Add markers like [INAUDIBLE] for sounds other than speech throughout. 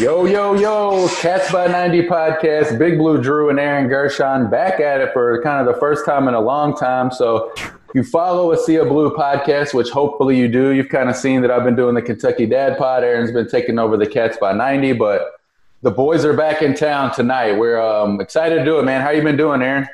Yo, yo, yo, Cats by 90 podcast, Big Blue Drew and Aaron Gershon back at it for kind of the first time in a long time. So you follow a Sea Blue podcast, which hopefully you do. You've kind of seen that I've been doing the Kentucky Dad Pod. Aaron's been taking over the Cats by 90, but the boys are back in town tonight. We're um, excited to do it, man. How you been doing, Aaron?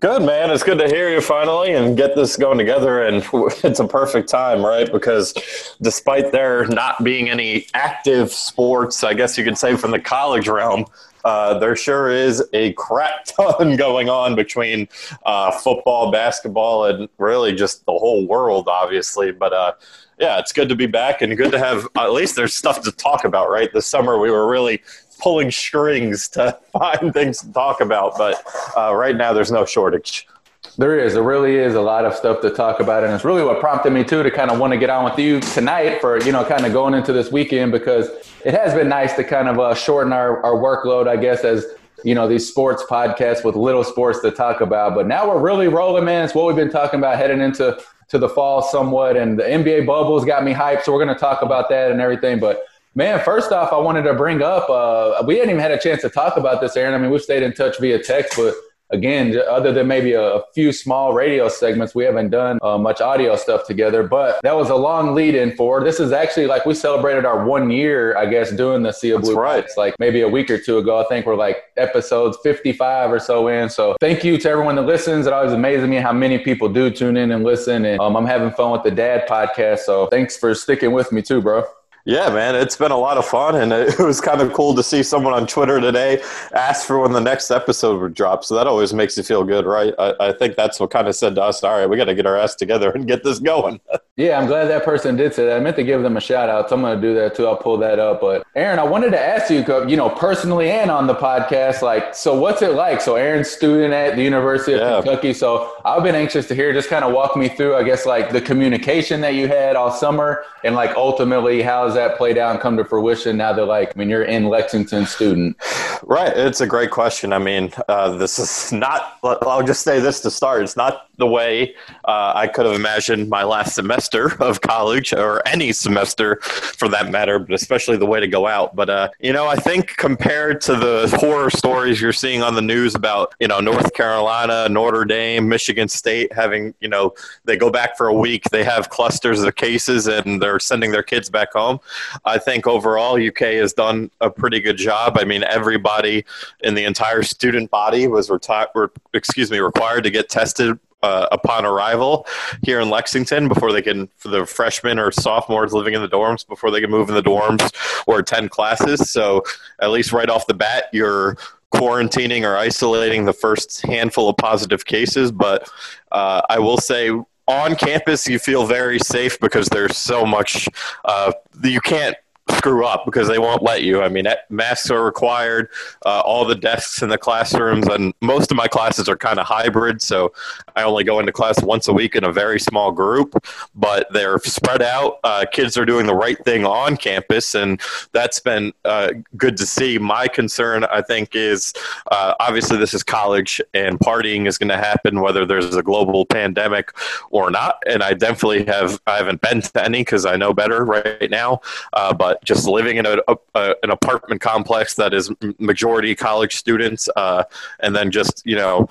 Good, man. It's good to hear you finally and get this going together. And [LAUGHS] it's a perfect time, right? Because despite there not being any active sports, I guess you could say from the college realm, uh, there sure is a crap [LAUGHS] ton going on between uh, football, basketball, and really just the whole world, obviously. But uh, yeah, it's good to be back and good to have at least there's stuff to talk about, right? This summer we were really pulling strings to [LAUGHS] find things to talk about, but uh, right now there's no shortage. There is. There really is a lot of stuff to talk about. And it's really what prompted me, too, to kind of want to get on with you tonight for, you know, kind of going into this weekend because it has been nice to kind of uh, shorten our, our workload, I guess, as, you know, these sports podcasts with little sports to talk about. But now we're really rolling, man. It's what we've been talking about heading into to the fall somewhat. And the NBA bubbles got me hyped. So we're going to talk about that and everything. But Man, first off, I wanted to bring up uh, we hadn't even had a chance to talk about this, Aaron. I mean, we've stayed in touch via text, but again, other than maybe a, few small radio segments, we haven't done uh, much audio stuff together. But that was a long lead in for. This is actually like we celebrated our one year, I guess, doing the Sea of Blue. right. It's like maybe a week or two ago. I think we're like episodes 55 or so in. So thank you to everyone that listens. It always amazes me how many people do tune in and listen. And um, I'm having fun with the Dad podcast. So thanks for sticking with me too, bro. Yeah, man, it's been a lot of fun, and [LAUGHS] it was kind of cool to see someone on Twitter today ask for when the next episode would drop. So that always makes you feel good, right? I, I think that's what kind of said to us, all right, we got to get our ass together and get this going. [LAUGHS] yeah, I'm glad that person did say that. I meant to give them a shout out. So I'm going to do that too. I'll pull that up. But Aaron, I wanted to ask you, you know, personally and on the podcast, like, so what's it like? So Aaron's student at the University of yeah. Kentucky. So I've been anxious to hear. Just kind of walk me through, I guess, like the communication that you had all summer, and like ultimately, how's that played out and come to fruition now they're like, I mean, you're in Lexington student? Right. It's a great question. I mean, uh, this is not, I'll just say this to start. It's not the way uh, I could have imagined my last semester [LAUGHS] of college or any semester for that matter, but especially the way to go out. But, uh, you know, I think compared to the horror stories you're seeing on the news about, you know, North Carolina, Notre Dame, Michigan State having, you know, they go back for a week, they have clusters of cases and they're sending their kids back home. I think overall UK has done a pretty good job. I mean, everybody in the entire student body was retired, excuse me, required to get tested uh, upon arrival here in Lexington before they can, for the freshmen or sophomores living in the dorms, before they can move in the dorms or attend classes. So at least right off the bat, you're quarantining or isolating the first handful of positive cases. But uh, I will say, on campus, you feel very safe because there's so much. Uh, you can't screw up because they won't let you. I mean, masks are required. Uh, all the desks in the classrooms, and most of my classes are kind of hybrid. So I only go into class once a week in a very small group, but they're spread out. Uh, kids are doing the right thing on campus, and that's been uh, good to see. My concern, I think, is uh, obviously this is college, and partying is going to happen whether there's a global pandemic or not. And I definitely have I haven't been to any because I know better right now, uh, but just living in a, a, an apartment complex that is majority college students, uh, and then just you know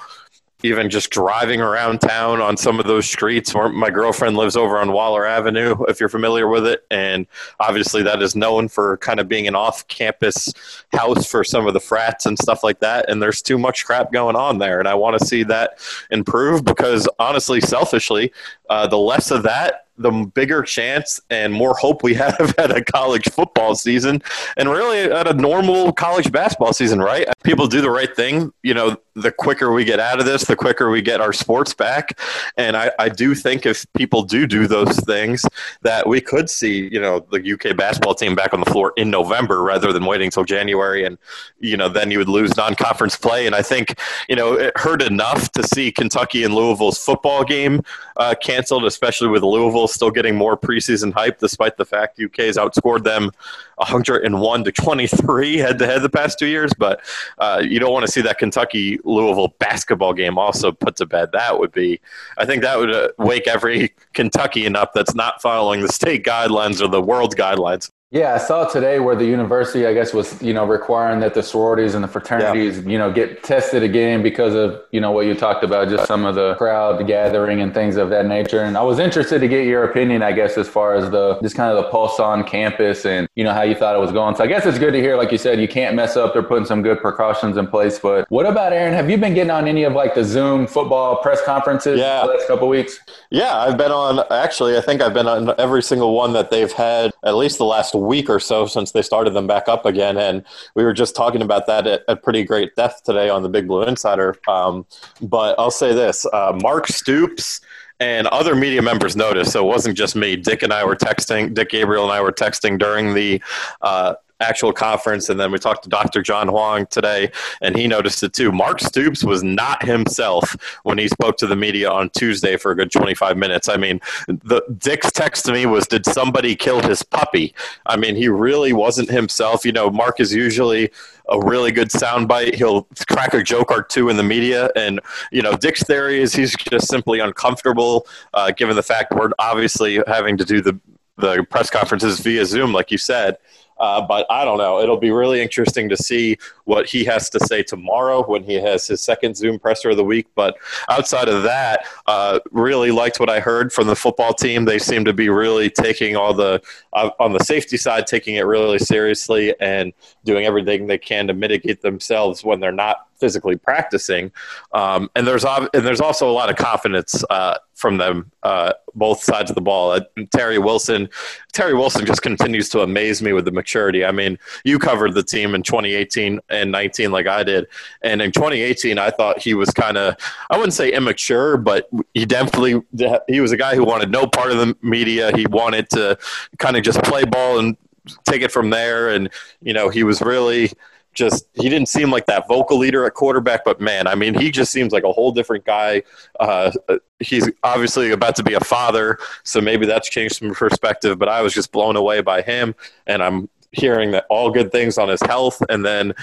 even just driving around town on some of those streets. My girlfriend lives over on Waller Avenue, if you're familiar with it. And obviously, that is known for kind of being an off campus house for some of the frats and stuff like that. And there's too much crap going on there. And I want to see that improve because, honestly, selfishly, uh, the less of that, the bigger chance and more hope we [LAUGHS] have at a college football season and really at a normal college basketball season, right? People do the right thing. You know, the quicker we get out of this, the quicker we get our sports back. And I, I do think if people do do those things, that we could see, you know, the UK basketball team back on the floor in November rather than waiting until January. And, you know, then you would lose non conference play. And I think, you know, it hurt enough to see Kentucky and Louisville's football game uh, canceled canceled, especially with Louisville still getting more preseason hype, despite the fact UK has outscored them 101 to 23 head to head the past two years. But uh, you don't want to see that Kentucky Louisville basketball game also put to bed. That would be, I think, that would uh, wake every Kentuckian up that's not following the state guidelines or the world guidelines. Yeah, I saw today where the university, I guess, was you know requiring that the sororities and the fraternities, yeah. you know, get tested again because of you know what you talked about, just some of the crowd gathering and things of that nature. And I was interested to get your opinion, I guess, as far as the just kind of the pulse on campus and you know how you thought it was going. So I guess it's good to hear, like you said, you can't mess up. They're putting some good precautions in place. But what about Aaron? Have you been getting on any of like the Zoom football press conferences? Yeah, the last couple weeks. Yeah, I've been on. Actually, I think I've been on every single one that they've had at least the last week or so since they started them back up again. And we were just talking about that at, at pretty great depth today on the Big Blue Insider. Um, but I'll say this uh, Mark Stoops and other media members noticed. So it wasn't just me. Dick and I were texting. Dick Gabriel and I were texting during the uh, actual conference. And then we talked to Dr. John Huang today, and he noticed it too. Mark Stoops was not himself when he spoke to the media on Tuesday for a good 25 minutes. I mean, the Dick's text to me was, "Did somebody kill his puppy?" I mean, he really wasn't himself. You know, Mark is usually a really good soundbite. He'll crack a joke or two in the media, and you know, Dick's theory is he's just simply uncomfortable, uh, given the fact we're obviously having to do the the press conferences via Zoom, like you said. Uh, but I don't know. It'll be really interesting to see what he has to say tomorrow when he has his second Zoom presser of the week. But outside of that, uh, really liked what I heard from the football team. They seem to be really taking all the, uh, on the safety side, taking it really seriously and doing everything they can to mitigate themselves when they're not physically practicing. Um, and there's and there's also a lot of confidence uh, from them, uh, both sides of the ball. Uh, Terry Wilson, Terry Wilson just continues to amaze me with the maturity. I mean, you covered the team in 2018 and 19 like I did, and in 2018 I thought he was kind of I wouldn't say immature, but he definitely he was a guy who wanted no part of the media. He wanted to kind of just play ball and take it from there, and you know he was really just he didn't seem like that vocal leader at quarterback, but man, I mean, he just seems like a whole different guy. Uh, he's obviously about to be a father, so maybe that's changed some perspective. But I was just blown away by him, and I'm hearing that all good things on his health, and then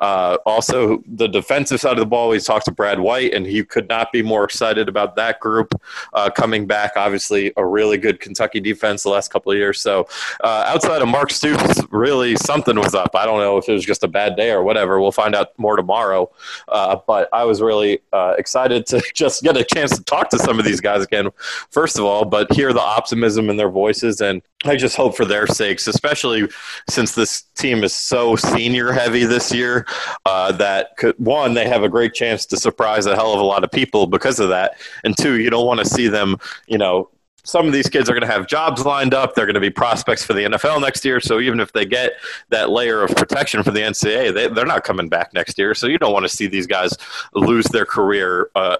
uh, also, the defensive side of the ball, we talked to Brad White, and he could not be more excited about that group uh, coming back. Obviously, a really good Kentucky defense the last couple of years. So, uh, outside of Mark Stoops, [LAUGHS] really something was up. I don't know if it was just a bad day or whatever. We'll find out more tomorrow. Uh, but I was really uh, excited to [LAUGHS] just get a chance to talk to some of these guys again, first of all, but hear the optimism in their voices. And I just hope for their sakes, especially since this team is so senior heavy this year, uh, that could, one, they have a great chance to surprise a hell of a lot of people because of that. And two, you don't want to see them, you know, some of these kids are going to have jobs lined up. They're going to be prospects for the NFL next year. So even if they get that layer of protection from the NCAA, they, they're not coming back next year. So you don't want to see these guys lose their career uh,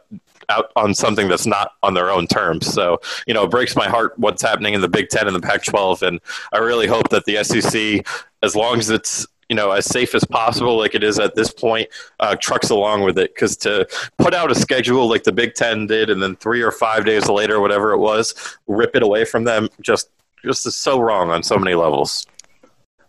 out on something that's not on their own terms. So, you know, it breaks my heart what's happening in the Big Ten and the Pac 12. And I really hope that the SEC, as long as it's you know as safe as possible like it is at this point uh, trucks along with it because to put out a schedule like the big ten did and then three or five days later whatever it was rip it away from them just just is so wrong on so many levels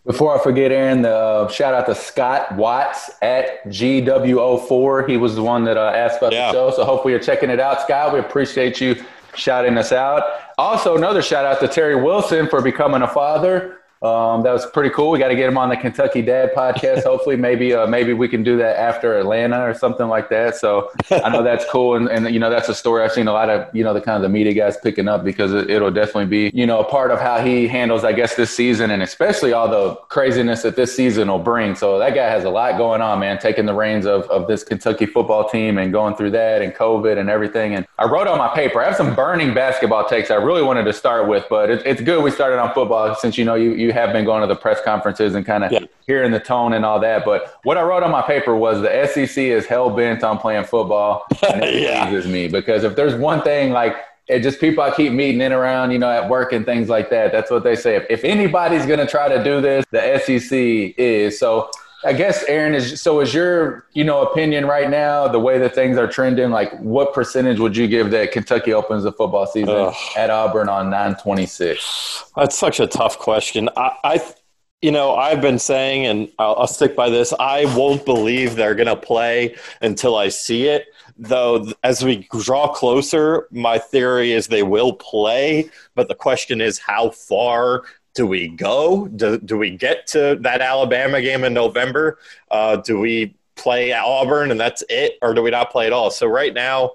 before I forget, Aaron, the uh, shout out to Scott Watts at GWO4. He was the one that uh, asked about yeah. the show. So hopefully you're checking it out, Scott. We appreciate you shouting us out. Also, another shout out to Terry Wilson for becoming a father. Um, that was pretty cool. We got to get him on the Kentucky Dad podcast. Hopefully, maybe uh, maybe we can do that after Atlanta or something like that. So I know that's cool, and, and you know that's a story I've seen a lot of you know the kind of the media guys picking up because it, will definitely be you know a part of how he handles I guess this season and especially all the craziness that this season will bring. So that guy has a lot going on, man. Taking the reins of of this Kentucky football team and going through that and COVID and everything. And I wrote on my paper. I have some burning basketball takes I really wanted to start with, but it, it's good we started on football since you know you you you have been going to the press conferences and kind of yeah. hearing the tone and all that. But what I wrote on my paper was the SEC is hell bent on playing football. [LAUGHS] And it yeah. me because if there's one thing like it just people I keep meeting in around, you know, at work and things like that. That's what they say. If, if anybody's going to try to do this, the SEC is. So I guess Aaron is so is your you know opinion right now the way that things are trending like what percentage would you give that Kentucky opens the football season Ugh. at Auburn on 926 That's such a tough question. I, I you know I've been saying and I'll, I'll stick by this I won't believe they're going to play until I see it. Though as we draw closer my theory is they will play but the question is how far do we go? Do, do we get to that Alabama game in November? Uh, do we play Auburn and that's it, or do we not play at all? So right now,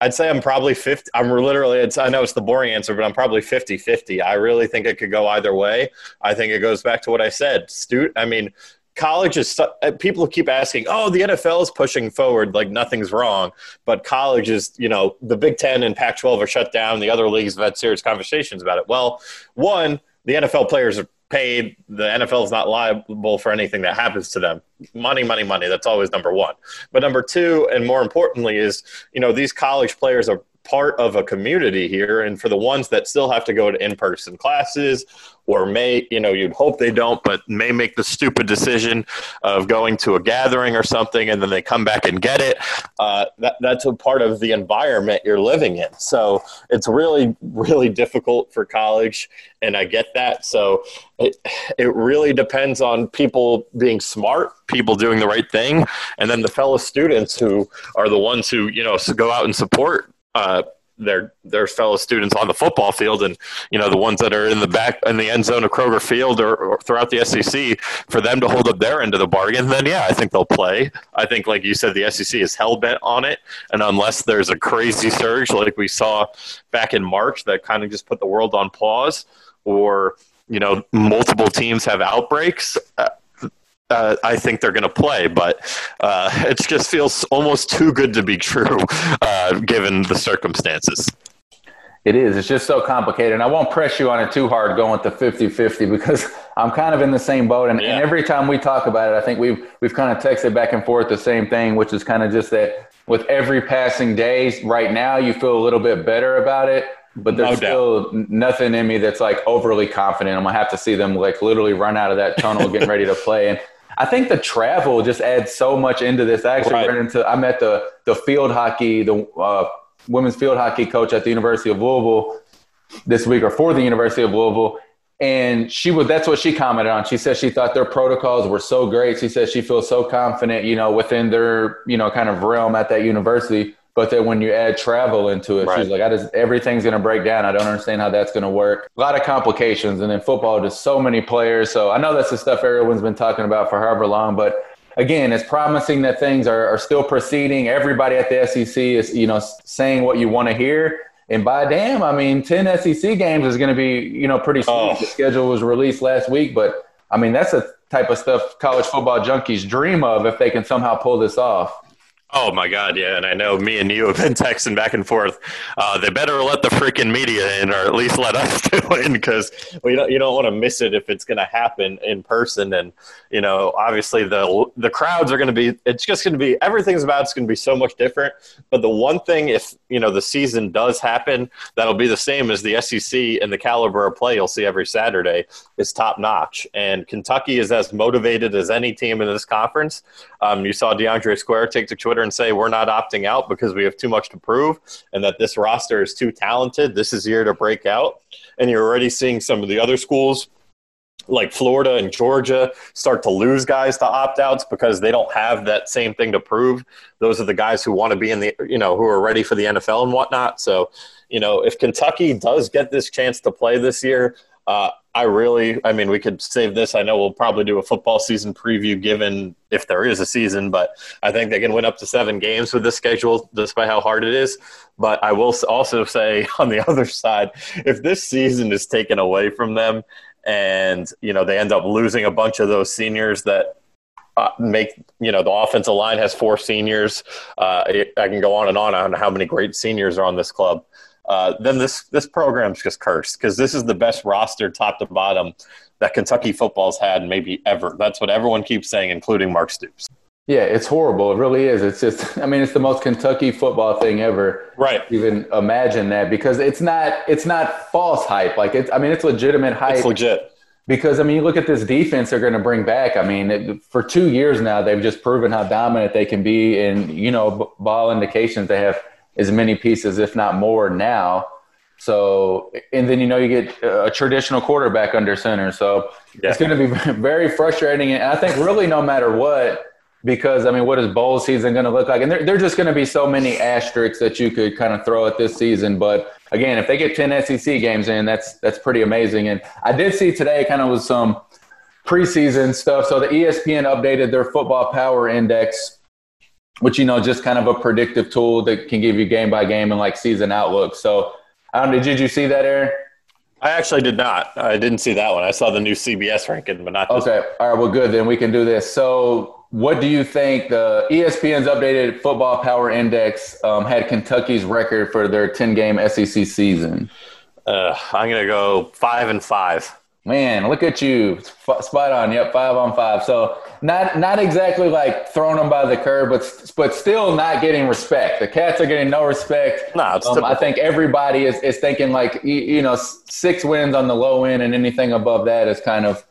I'd say I'm probably 50. I'm literally, it's, I know it's the boring answer, but I'm probably 50 50. I really think it could go either way. I think it goes back to what I said. Stu, I mean, college is, uh, people keep asking, oh, the NFL is pushing forward, like nothing's wrong. But college is, you know, the Big Ten and Pac 12 are shut down. The other leagues have had serious conversations about it. Well, one, the NFL players are paid. The NFL is not liable for anything that happens to them. Money, money, money. That's always number one. But number two, and more importantly, is you know these college players are part of a community here. And for the ones that still have to go to in-person classes or may you know you'd hope they don't but may make the stupid decision of going to a gathering or something and then they come back and get it uh, that, that's a part of the environment you're living in. So it's really really difficult for college and i get that. So it, it really depends on people being smart people doing the right thing and then the fellow students who are the ones who you know go out and support uh, their their fellow students on the football field and you know the ones that are in the back in the end zone of Kroger Field or, or, throughout the SEC for them to hold up their end of the bargain then yeah I think they'll play. I think like you said the SEC is hell bent on it. And unless there's a crazy surge like we saw back in March that kind of just put the world on pause or you know multiple teams have outbreaks uh, I think they're going to play, but uh, it just feels almost too good to be true uh, given the circumstances. It is. It's just so complicated. And I won't press you on it too hard going to 50 50 because [LAUGHS] I'm kind of in the same boat. And, yeah. and, every time we talk about it, I think we've, we've kind of texted back and forth the same thing, which is kind of just that with every passing day, right now, you feel a little bit better about it but there's no still nothing in me that's like overly confident. I'm gonna have to see them like literally run out of that tunnel, getting ready to play. And I think the travel just adds so much into this. I actually right. ran into I met the the field hockey the uh, women's field hockey coach at the University of Louisville this week or for the University of Louisville. And she was that's what she commented on. She said she thought their protocols were so great. She said she feels so confident, you know, within their, you know, kind of realm at that university. But then when you add travel into it, right. she's like, I just everything's gonna break down. I don't understand how that's gonna work. A lot of complications, and in football, just so many players. So I know that's the stuff everyone's been talking about for however long, but again, it's promising that things are, are still proceeding. Everybody at the SEC is, you know, saying what you want to hear. And by damn, I mean, 10 SEC games is going to be, you know, pretty sweet. Oh. The schedule was released last week, but I mean, that's a type of stuff college football junkies dream of if they can somehow pull this off. Oh my God, yeah, and I know me and you have been texting back and forth. Uh, they better let the freaking media in, or at least let us [LAUGHS] do it, because you don't you don't want to miss it if it's going to happen in person. And you know, obviously the the crowds are going to be. It's just going to be everything's about. It's going to be so much different. But the one thing, if you know the season does happen, that'll be the same as the SEC and the caliber of play you'll see every Saturday is top notch. And Kentucky is as motivated as any team in this conference. Um, you saw DeAndre Square take to Twitter and say we're not opting out because we have too much to prove and that this roster is too talented. This is year to break out. And you're already seeing some of the other schools like Florida and Georgia start to lose guys to opt outs because they don't have that same thing to prove. Those are the guys who want to be in the, you know, who are ready for the NFL and whatnot. So, you know, if Kentucky does get this chance to play this year, uh, I really, I mean, we could save this. I know we'll probably do a football season preview given if there is a season, but I think they can win up to seven games with this schedule, despite how hard it is. But I will also say [LAUGHS] on the other side, if this season is taken away from them and, you know, they end up losing a bunch of those seniors that uh, make you know the offensive line has four seniors. Uh, I can go on and on on how many great seniors are on this club uh, then this this program's just cursed because this is the best roster top to bottom that Kentucky football's had maybe ever. That's what everyone keeps saying, including Mark Stoops. Yeah, it's horrible. It really is. It's just, [LAUGHS] I mean, it's the most Kentucky football thing ever. Right. Even imagine that because it's not, it's not false hype. Like it's, I mean, it's legitimate hype. It's legit. because I mean, you look at this defense they're going to bring back. I mean, it, for two years now, they've just proven how dominant they can be, and you know, ball indications they have as many pieces, if not more, now. So, and then you know you get a traditional quarterback under center, so yeah. it's going to be [LAUGHS] very frustrating. And I think really no matter what, because I mean, what is bowl season going to look like? And there, there just going to be so many asterisks that you could kind of throw at this season. But again, if they get ten SEC games in, that's that's pretty amazing. And I did see today kind of was some preseason stuff. So the ESPN updated their football power index, which you know just kind of a predictive tool that can give you game by game and like season outlook. So I don't know. Did you see that, Aaron? I actually did not. I didn't see that one. I saw the new CBS ranking, but not. okay. One. All right. Well, good. Then we can do this. So, what do you think the ESPN's updated Football Power Index um, had Kentucky's record for their ten-game SEC season? Uh, I'm gonna go five and five. Man, look at you, spot on. Yep, five on five. So not not exactly like throwing them by the curb, but but still not getting respect. The Cats are getting no respect. No, um, I think everybody is, is thinking like you, you, know six wins on the low end, and anything above that is kind of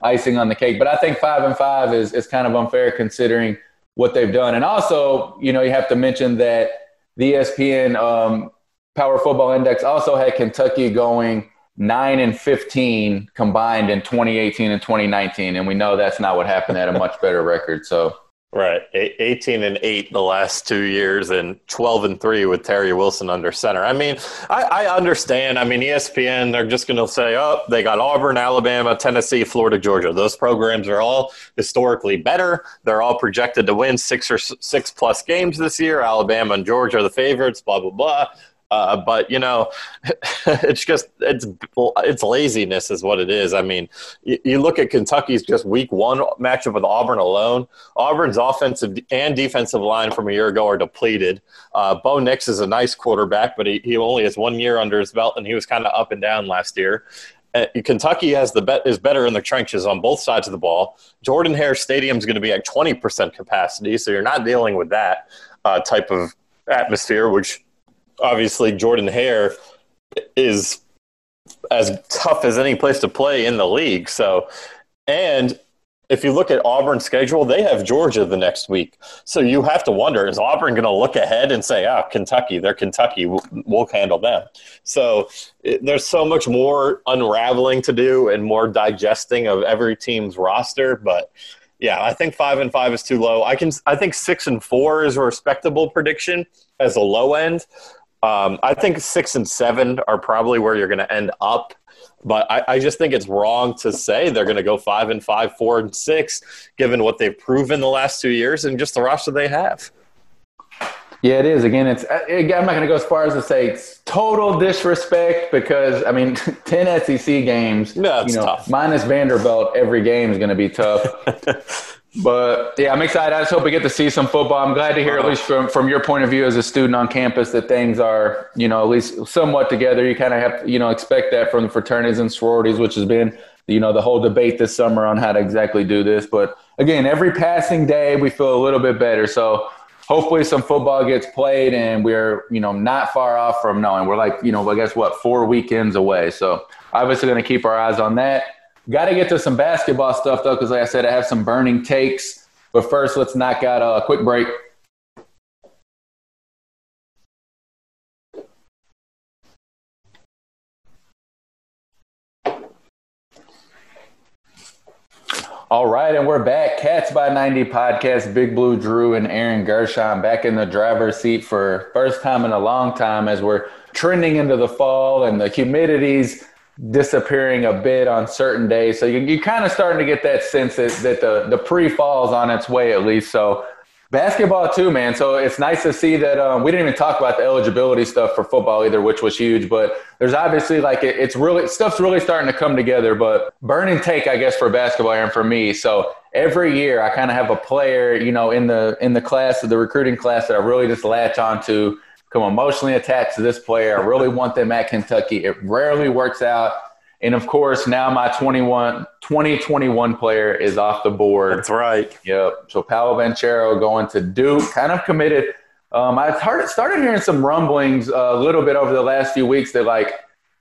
icing on the cake. But I think five and five is is kind of unfair considering what they've done, and also you know you have to mention that the ESPN um, Power Football Index also had Kentucky going 9 and 15 combined in 2018 and 2019 and we know that's not what happened. At a much better record so. Right. 18 and 8 the last two years and 12 and 3 with terry wilson under center. I mean i, I understand. I mean espn they're just going to say oh they got auburn alabama tennessee florida georgia. Those programs are all historically better. They're all projected to win six or six plus games this year. Alabama and georgia are the favorites blah blah blah uh, but you know, [LAUGHS] it's just it's it's laziness is what it is. I mean, you, you, look at Kentucky's just week one matchup with Auburn alone. Auburn's offensive and defensive line from a year ago are depleted. Uh, Bo Nix is a nice quarterback, but he, he only has one year under his belt, and he was kind of up and down last year. Uh, Kentucky has the bet is better in the trenches on both sides of the ball. Jordan Hare Stadium is going to be at 20% capacity, so you're not dealing with that uh, type of atmosphere, which obviously Jordan Hare is as tough as any place to play in the league. So, and if you look at Auburn's schedule, they have Georgia the next week. So you have to wonder is Auburn going to look ahead and say, oh, Kentucky, they're Kentucky, we'll, we'll handle them. So it, there's so much more unraveling to do and more digesting of every team's roster. But yeah, I think five and five is too low. I can, I think six and four is a respectable prediction as a low end. Um, I think six and seven are probably where you're going to end up. But I, I, just think it's wrong to say they're going to go five and five, four and six, given what they've proven the last two years and just the roster they have. Yeah, it is. Again, it's. Uh, I'm not going to go as far as to say it's total disrespect because I mean, [LAUGHS] ten SEC games. No, you know, tough. minus Vanderbilt, every game is going to be tough. [LAUGHS] But yeah, I'm excited. I just hope we get to see some football. I'm glad to hear, at least from, from your point of view as a student on campus, that things are, you know, at least somewhat together. You kind of have to, you know, expect that from the fraternities and sororities, which has been, you know, the whole debate this summer on how to exactly do this. But again, every passing day, we feel a little bit better. So hopefully some football gets played and we're, you know, not far off from knowing. We're like, you know, I guess what, four weekends away. So obviously going to keep our eyes on that. Got to get to some basketball stuff though, because like I said, I have some burning takes. But first, let's knock out a quick break. All right, and we're back. Cats by 90 podcast. Big Blue Drew and Aaron Gershon back in the driver's seat for first time in a long time as we're trending into the fall and the humidity's disappearing a bit on certain days. So you, are kind of starting to get that sense that, that the, the pre fall is on its way at least. So basketball too, man. So it's nice to see that um, we didn't even talk about the eligibility stuff for football either, which was huge. But there's obviously like it, it's really stuff's really starting to come together. But burning take, I guess, for basketball and for me. So every year I kind of have a player, you know, in the in the class, of the recruiting class that I really just latch onto become emotionally attached to this player. I really want them at Kentucky. It rarely works out. And of course, now my 21, 2021 player is off the board. That's right. Yep. So Paolo Banchero going to Duke, kind of committed. Um, I started, started hearing some rumblings uh, a little bit over the last few weeks that like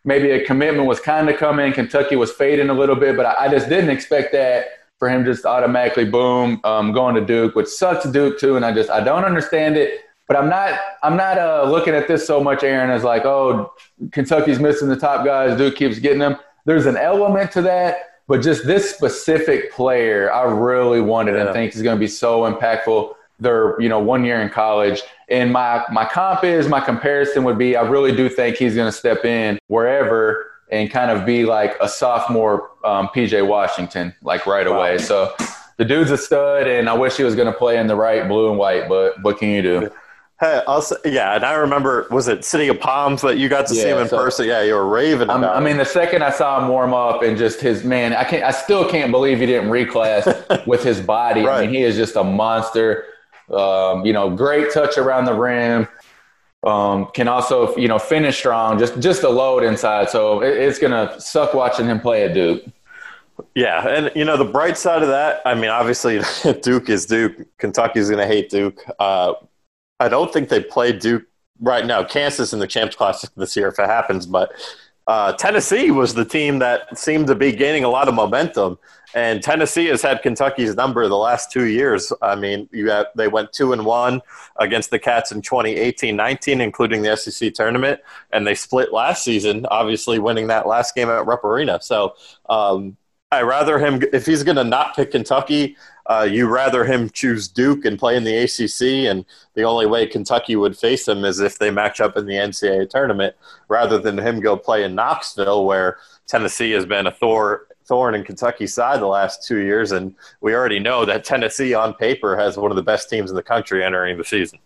maybe a commitment was kind of coming. Kentucky was fading a little bit, but I, I just didn't expect that for him just automatically boom um, going to Duke, which sucks Duke too. And I just I don't understand it. But I'm not I'm not uh, looking at this so much, Aaron, as like oh Kentucky's missing the top guys, Duke keeps getting them. There's an element to that, but just this specific player, I really wanted yeah. and think is going to be so impactful. They're you know one year in college, and my my comp is my comparison would be I really do think he's going to step in wherever and kind of be like a sophomore um, PJ Washington like right wow. away. So the dude's a stud, and I wish he was going to play in the right blue and white, but what can you do? Hey, also, yeah, and I remember, was it City of Palms that you got to yeah, see him in so, person? Yeah, you were raving about. I mean, the second I saw him warm up and just his man, I can't, I still can't believe he didn't reclass [LAUGHS] with his body. Right. I mean, he is just a monster. Um, you know, great touch around the rim. Um, can also, you know, finish strong. Just, just a load inside. So it, it's gonna suck watching him play at Duke. Yeah, and you know the bright side of that. I mean, obviously [LAUGHS] Duke is Duke. Kentucky's going to hate Duke. Uh, I don't think they play Duke right now. Kansas in the Champs Classic this year if it happens, but uh, Tennessee was the team that seemed to be gaining a lot of momentum. And Tennessee has had Kentucky's number the last two years. I mean, have, they went two and one against the Cats in 2018-19, including the SEC tournament, and they split last season, obviously winning that last game at Rupp Arena. So um, I rather him if he's going to not pick Kentucky uh, you rather him choose Duke and play in the ACC, and the only way Kentucky would face him is if they match up in the NCAA tournament, rather than him go play in Knoxville, where Tennessee has been a thor- thorn in Kentucky's side the last two years, and we already know that Tennessee on paper has one of the best teams in the country entering the season.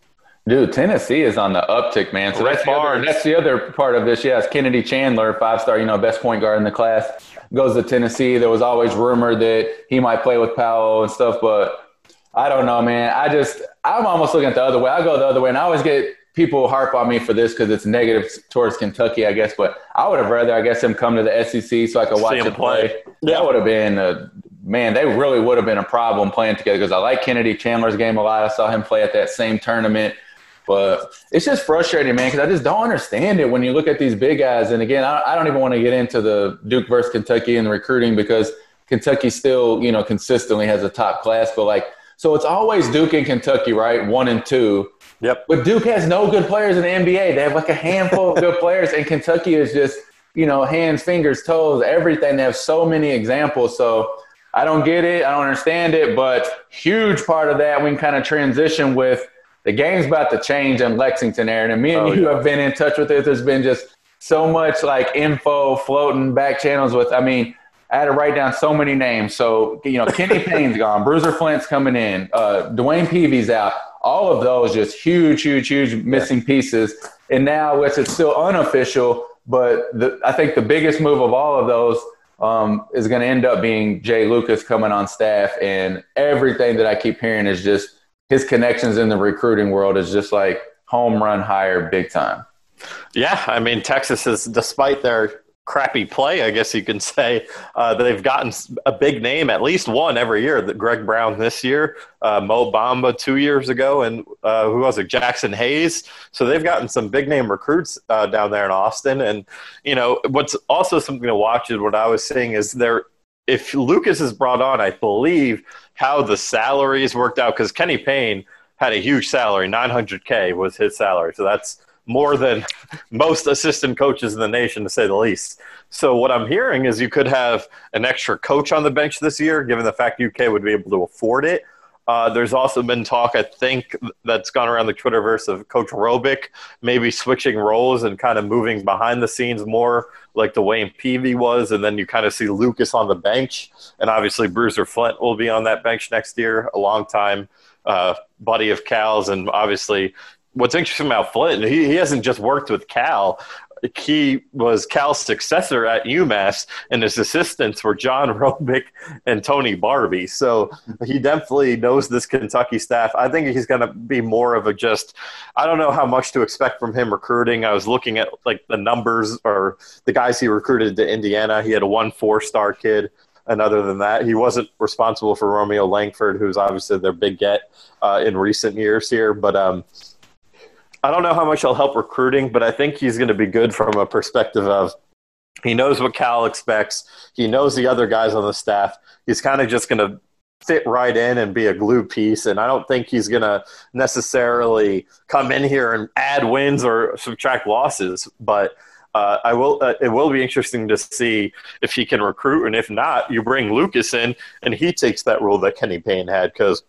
Dude, Tennessee is on the uptick, man. So that's the, other, that's the other part of this. Yes, Kennedy Chandler, five star, you know, best point guard in the class goes to Tennessee. There was always rumor that he might play with Paolo and stuff, but I don't know, man. I just I'm almost looking at the other way. I go the other way, and I always get people harp on me for this because it's negative towards Kentucky, I guess. But I would have rather, I guess, him come to the SEC so I could watch him play. play. Yeah. That would have been a, man. They really would have been a problem playing together because I like Kennedy Chandler's game a lot. I saw him play at that same tournament. But it's just frustrating, man, because I just don't understand it when you look at these big guys. And again, I, I don't even want to get into the Duke versus Kentucky and the recruiting because Kentucky still, you know, consistently has a top class. But like, so it's always Duke and Kentucky, right? One and two. Yep. But Duke has no good players in the NBA. They have like a handful of good [LAUGHS] players, and Kentucky is just, you know, hands, fingers, toes, everything. They have so many examples. So I don't get it. I don't understand it. But huge part of that, we can kind of transition with the game's about to change in Lexington, Aaron. And me and oh, you yeah. have been in touch with it. There's been just so much like info floating back channels with, I mean, I had to write down so many names. So, you know, Kenny [LAUGHS] Payne's gone, Bruiser Flint's coming in, uh, DeWayne Peevy's out. All of those just huge, huge, huge missing yeah. pieces. And now, which is still unofficial, but the, I think the biggest move of all of those um, is going to end up being Jai Lucas coming on staff. And everything that I keep hearing is just his connections in the recruiting world is just like home run hire big time. Yeah, I mean Texas is despite their crappy play, I guess you can say, uh, they've gotten a big name, at least one every year. Greg Brown this year, uh, Mo Bamba two years ago, and uh, who was it, Jaxson Hayes. So they've gotten some big name recruits uh, down there in Austin. And you know what's also something to watch is what I was saying is there. If Lucas is brought on, I believe how the salaries worked out because Kenny Payne had a huge salary, 900K was his salary. So that's more than [LAUGHS] most assistant coaches in the nation, to say the least. So what I'm hearing is you could have an extra coach on the bench this year, given the fact UK would be able to afford it. Uh, there's also been talk, I think, that's gone around the Twitterverse of Coach Robic maybe switching roles and kind of moving behind the scenes more like DeWayne Peevy was, and then you kind of see Lucas on the bench, and obviously Bruiser Flint will be on that bench next year, a long time uh, buddy of Cal's, and obviously what's interesting about Flint, he, he hasn't just worked with Cal he was Cal's successor at UMass, and his assistants were John [LAUGHS] Robic and Tony Barbee. So he definitely knows this Kentucky staff. I think he's going to be more of a just. I don't know how much to expect from him recruiting. I was looking at like the numbers or the guys he recruited to Indiana. He had a one four star kid. And other than that, he wasn't responsible for Romeo Langford, who's obviously their big get uh, in recent years here. But um, I don't know how much he'll help recruiting, but I think he's going to be good from a perspective of He knows what Cal expects. He knows the other guys on the staff. He's kind of just going to fit right in and be a glue piece. And I don't think he's going to necessarily come in here and add wins or subtract losses. But uh, I will. Uh, it will be interesting to see if he can recruit, and if not, you bring Lucas in, and he takes that role that Kenny Payne had. Because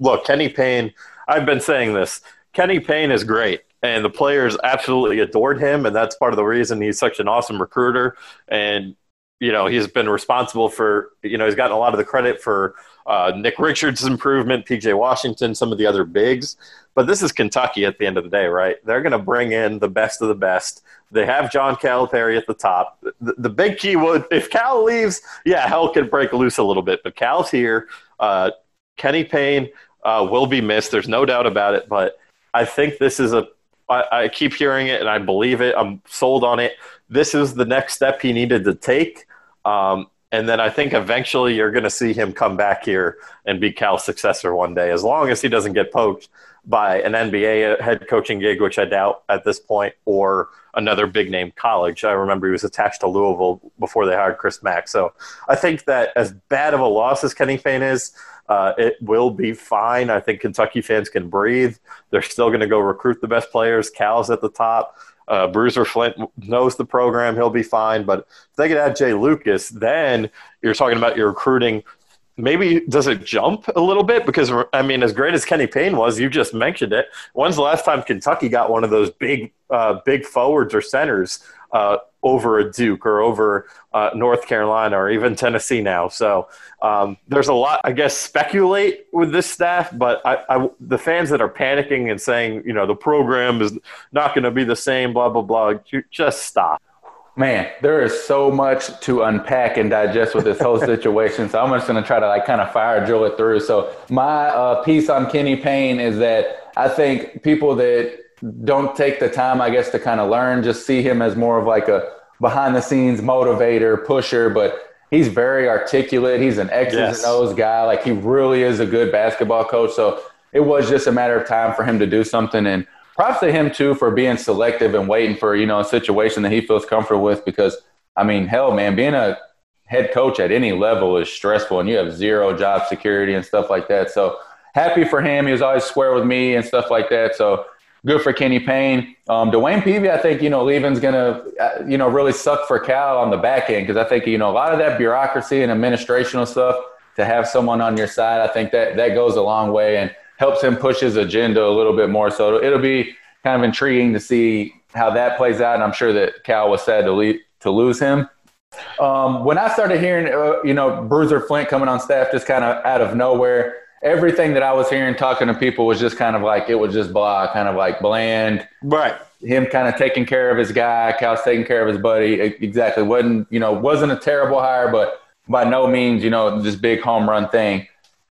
look, Kenny Payne. I've been saying this. Kenny Payne is great and the players absolutely adored him, and that's part of the reason he's such an awesome recruiter. And you know, he's been responsible for you know he's gotten a lot of the credit for uh, Nick Richards' improvement, PJ Washington, some of the other bigs. But this is Kentucky at the end of the day, right? They're going to bring in the best of the best. They have John Calipari at the top. The, the, big key would, if Cal leaves, yeah, hell can break loose a little bit. But Cal's here. Uh, Kenny Payne uh, will be missed. There's no doubt about it. But I think this is a I, I keep hearing it and I believe it. I'm sold on it. This is the next step he needed to take. Um, and then I think eventually you're going to see him come back here and be Cal's successor one day, as long as he doesn't get poached by an NBA head coaching gig, which I doubt at this point, or another big name college. I remember he was attached to Louisville before they hired Chris Mack. So I think that as bad of a loss as Kenny Payne is, uh, it will be fine. I think Kentucky fans can breathe. They're still going to go recruit the best players. Cal's at the top. Uh, Bruiser Flint knows the program. He'll be fine. But if they could add Jai Lucas, then you're talking about your recruiting. Maybe does it jump a little bit? Because, I mean, as great as Kenny Payne was, you just mentioned it. When's the last time Kentucky got one of those big, uh, big forwards or centers uh, over a Duke or over uh, North Carolina or even Tennessee now. So um, there's a lot, I guess, speculate with this staff, but I, I, the fans that are panicking and saying, you know, the program is not going to be the same, blah, blah, blah, just stop. Man, there is so much to unpack and digest with this whole situation. so I'm just going to try to like kind of fire drill it through. So my uh, piece on Kenny Payne is that I think people that don't take the time, I guess, to kind of learn. Just see him as more of like a behind the scenes motivator, pusher, but he's very articulate. He's an X's yes. and O's guy. Like he really is a good basketball coach. So it was just a matter of time for him to do something. And props to him too for being selective and waiting for, you know, a situation that he feels comfortable with because I mean, hell man, being a head coach at any level is stressful and you have zero job security and stuff like that. So happy for him. He was always square with me and stuff like that. So good for Kenny Payne. Um, DeWayne Peevy, I think, you know, leaving's to, uh, you know, really suck for Cal on the back end because I think, you know, a lot of that bureaucracy and administrational stuff to have someone on your side, I think that that goes a long way and helps him push his agenda a little bit more. So it'll be kind of intriguing to see how that plays out. And I'm sure that Cal was sad to, leave, to lose him. Um, when I started hearing, uh, you know, Bruiser Flint coming on staff just kind of out of nowhere, everything that I was hearing talking to people was just kind of like it was just blah, kind of like bland. Right. Him kind of taking care of his guy, Cal's taking care of his buddy. Exactly. wasn't you know wasn't a terrible hire, but by no means you know this big home run thing.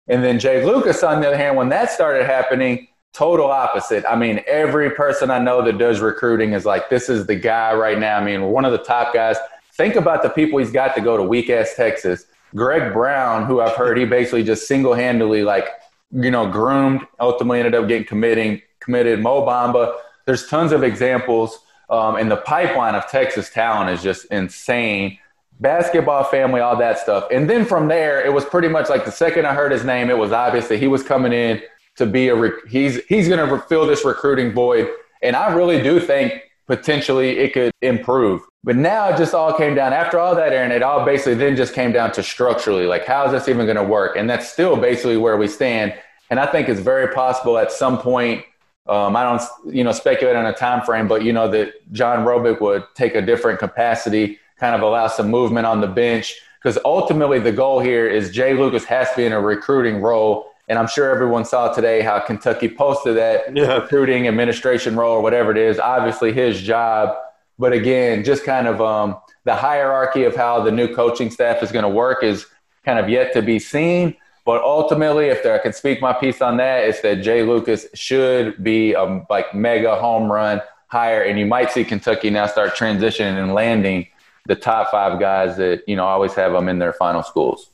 And then Jai Lucas, on the other hand, when that started happening, total opposite. I mean, every person I know that does recruiting is like, this is the guy right now. I mean, one of the top guys. Think about the people he's got to go to weak ass Texas Greg Brown, who I've heard he basically just single handedly like you know groomed, ultimately ended up getting committing committed. Mo Bamba. There's tons of examples, um, and the pipeline of Texas talent is just insane. Basketball family, all that stuff, and then from there, it was pretty much like the second I heard his name, it was obvious that he was coming in to be a rec- he's he's going to fill this recruiting void, and I really do think potentially it could improve. But now it just all came down after all that, Aaron. It all basically then just came down to structurally, like how is this even going to work? And that's still basically where we stand. And I think it's very possible at some point. Um, I don't, you know, speculate on a time frame, but you know that John Robic would take a different capacity, kind of allow some movement on the bench, because ultimately the goal here is Jai Lucas has to be in a recruiting role and I'm sure everyone saw today how Kentucky posted that yeah. recruiting administration role or whatever it is. Obviously, his job. But again, just kind of um, the hierarchy of how the new coaching staff is going to work is kind of yet to be seen. But ultimately, if I can speak my piece on that, it's that Jai Lucas should be a like mega home run hire, and you might see Kentucky now start transitioning and landing the top five guys that you know always have them in their final schools.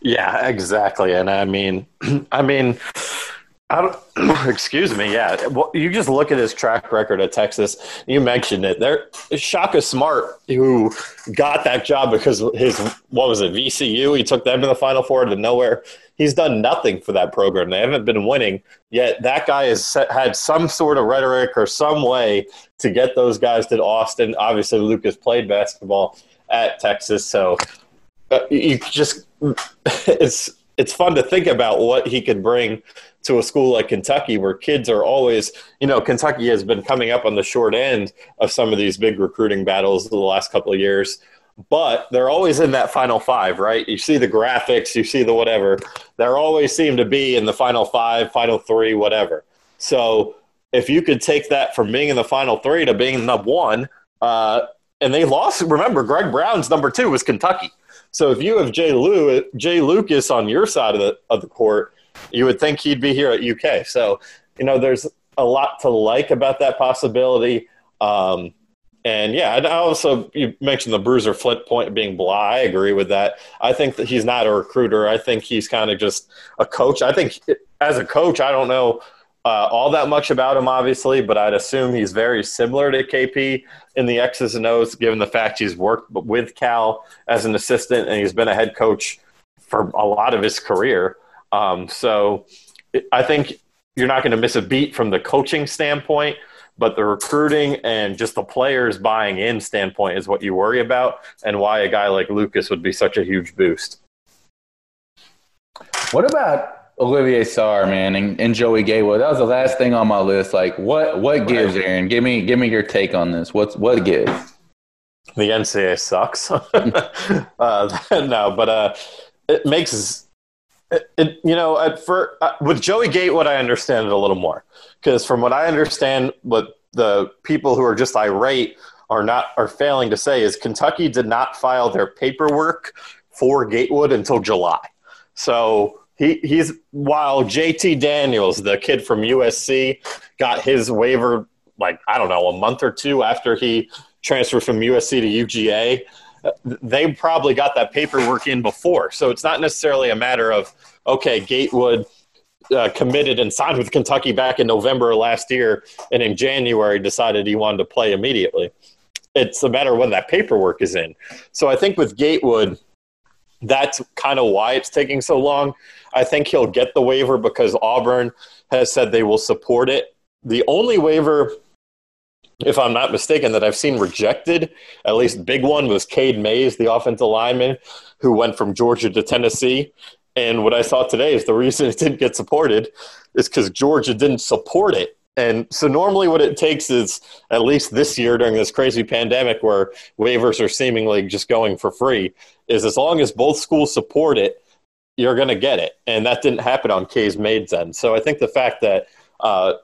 Yeah, exactly. And I mean, [CLEARS THROAT] I mean, I don't, [CLEARS THROAT] excuse me. Yeah, well, you just look at his track record at Texas. You mentioned it. There, Shaka Smart, who got that job because his what was it VCU? He took them to the Final Four to nowhere. He's done nothing for that program. They haven't been winning yet. That guy has had some sort of rhetoric or some way to get those guys to Austin. Obviously, Lucas played basketball at Texas, so uh, you just [LAUGHS] it's it's fun to think about what he could bring to a school like Kentucky where kids are always, you know, Kentucky has been coming up on the short end of some of these big recruiting battles the last couple of years. But they're always in that final five, right? You see the graphics, you see the whatever. They're always seem to be in the final five, final three, whatever. So if you could take that from being in the final three to being number one, uh, and they lost. Remember, Greg Brown's number two was Kentucky. So if you have Jai, Lew, Jai Lucas on your side of the of the court, you would think he'd be here at UK. So, you know, there's a lot to like about that possibility. Um, and yeah, I also you mentioned the Bruiser Flint point being blah. I agree with that. I think that he's not a recruiter. I think he's kind of just a coach. I think as a coach, I don't know uh, all that much about him, obviously, but I'd assume he's very similar to KP in the X's and O's, given the fact he's worked with Cal as an assistant and he's been a head coach for a lot of his career. Um, so I think you're not going to miss a beat from the coaching standpoint, but the recruiting and just the players buying in standpoint is what you worry about and why a guy like Lucas would be such a huge boost. What about Olivier Sarr, man, and, and Joey Gatewood? That was the last thing on my list. Like, what what gives, Aaron? Give me give me your take on this. What's what gives? The NCAA sucks. [LAUGHS] uh, [LAUGHS] no, but uh, it makes it, it, you know, at for uh, with Joey Gatewood, I understand it a little more because from what I understand, what the people who are just irate are not are failing to say is Kentucky did not file their paperwork for Gatewood until July. So he he's while JT Daniels, the kid from USC, got his waiver like I don't know a month or two after he transferred from USC to UGA they probably got that paperwork in before. So it's not necessarily a matter of, okay, Gatewood uh, committed and signed with Kentucky back in November last year and in January decided he wanted to play immediately. It's a matter of when that paperwork is in. So I think with Gatewood, that's kind of why it's taking so long. I think he'll get the waiver because Auburn has said they will support it. The only waiver if I'm not mistaken, that I've seen rejected. At least big one was Cade Mays, the offensive lineman who went from Georgia to Tennessee. And what I saw today is the reason it didn't get supported is because Georgia didn't support it. And so normally what it takes is at least this year during this crazy pandemic where waivers are seemingly just going for free is as long as both schools support it, you're going to get it. And that didn't happen on Cade Mays' end. So I think the fact that uh,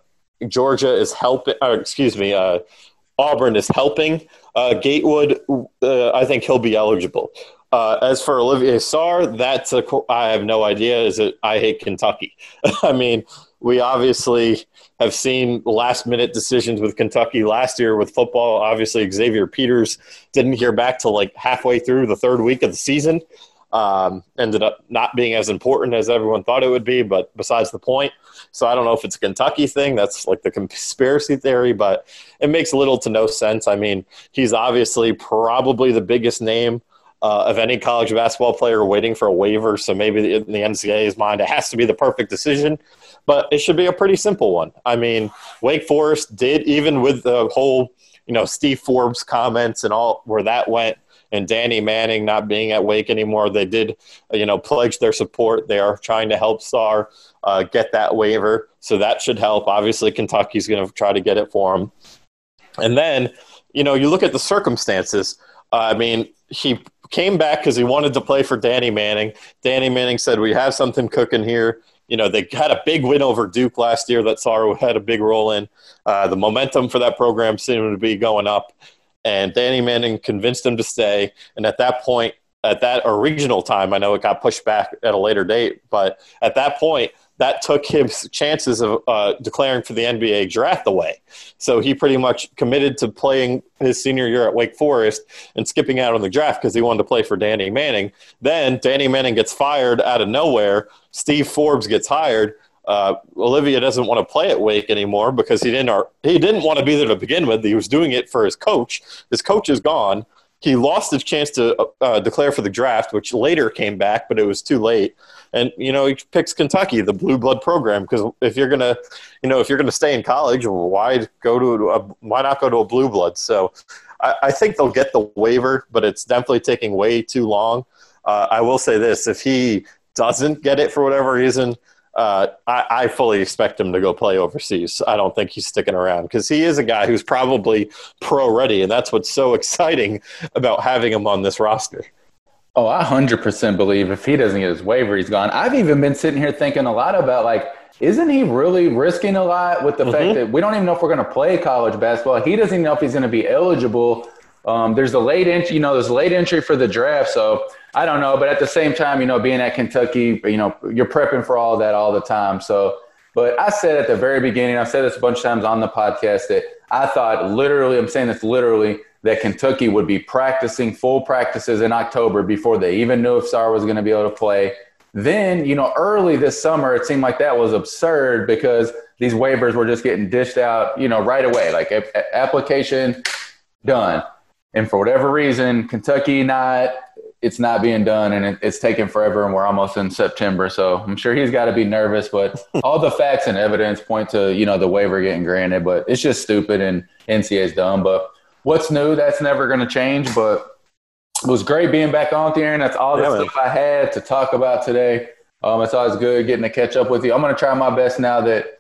Georgia is helping, or excuse me, uh, Auburn is helping uh, Gatewood. Uh, I think he'll be eligible. Uh, as for Olivier Sarr, that's a, I have no idea. Is it? I hate Kentucky. [LAUGHS] I mean, we obviously have seen last minute decisions with Kentucky last year with football. Obviously, Xavier Peters didn't hear back till like halfway through the third week of the season. Um, ended up not being as important as everyone thought it would be, but besides the point. So I don't know if it's a Kentucky thing. That's like the conspiracy theory, but it makes little to no sense. I mean, he's obviously probably the biggest name uh, of any college basketball player waiting for a waiver. So maybe in the NCAA's mind, it has to be the perfect decision, but it should be a pretty simple one. I mean, Wake Forest did, even with the whole, you know, Steve Forbes comments and all where that went and Danny Manning not being at Wake anymore, they did, you know, pledge their support. They are trying to help Sarr uh, get that waiver, so that should help. Obviously, Kentucky's going to try to get it for him. And then, you know, you look at the circumstances. Uh, I mean, he came back because he wanted to play for Danny Manning. Danny Manning said, "We have something cooking here." You know, they had a big win over Duke last year that Sarr had a big role in. Uh, the momentum for that program seemed to be going up and Danny Manning convinced him to stay. And at that point, at that original time, I know it got pushed back at a later date, but at that point, that took his chances of uh, declaring for the NBA draft away. So he pretty much committed to playing his senior year at Wake Forest and skipping out on the draft because he wanted to play for Danny Manning. Then Danny Manning gets fired out of nowhere. Steve Forbes gets hired. uh, Olivier doesn't want to play at Wake anymore because he didn't. He didn't want to be there to begin with. He was doing it for his coach. His coach is gone. He lost his chance to uh, declare for the draft, which later came back, but it was too late. And you know, he picks Kentucky, the blue blood program, because if you're gonna, you know, if you're gonna stay in college, why go to a, why not go to a blue blood? So, I, I think they'll get the waiver, but it's definitely taking way too long. Uh, I will say this: if he doesn't get it for whatever reason, uh, I, I, fully expect him to go play overseas. I don't think he's sticking around because he is a guy who's probably pro ready, and that's what's so [LAUGHS] exciting about having him on this roster. Oh, I 100% believe if he doesn't get his waiver, he's gone. I've even been sitting here thinking a lot about like, isn't he really risking a lot with the mm-hmm. fact that we don't even know if we're going to play college basketball? He doesn't even know if he's going to be eligible. Um, there's a late entry, you know, there's late entry for the draft. So I don't know, but at the same time, you know, being at Kentucky, you know, you're prepping for all that all the time. So, but I said at the very beginning, I've said this a bunch of times on the podcast that I thought literally, I'm saying this literally, that Kentucky would be practicing full practices in October before they even knew if Sarr was going to be able to play. Then, you know, early this summer, it seemed like that was absurd because these waivers were just getting dished out, you know, right away. Like application done. And for whatever reason, Kentucky not it's not being done and it, it's taking forever and we're almost in September. So I'm sure he's got to be nervous, but [LAUGHS] all the facts and evidence point to, you know, the waiver getting granted, but it's just stupid and NCAA's dumb. But what's new, that's never going to change. But it was great being back on there. And that's all the yeah, stuff I had to talk about today. Um, it's always good getting to catch up with you. I'm going to try my best now that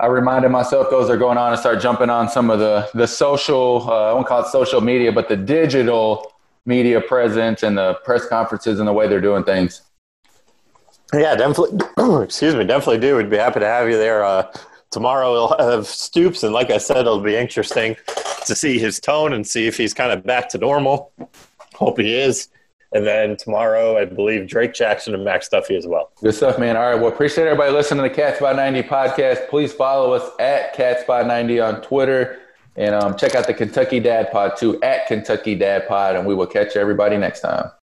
I reminded myself those are going on and start jumping on some of the, the social, uh, I won't call it social media, but the digital media presence and the press conferences and the way they're doing things. Yeah, definitely. [CLEARS THROAT] excuse me, definitely do. We'd be happy to have you there. Uh, tomorrow we'll have Stoops, and like I said, it'll be interesting to see his tone and see if he's kind of back to normal. Hope he is. And then tomorrow, I believe Drake Jackson and Max Duffy as well. Good stuff, man. All right. Well, appreciate everybody listening to the Cats by 90 podcast. Please follow us at Cats by 90 on Twitter. And um, check out the Kentucky Dad Pod too at Kentucky Dad Pod, and we will catch everybody next time.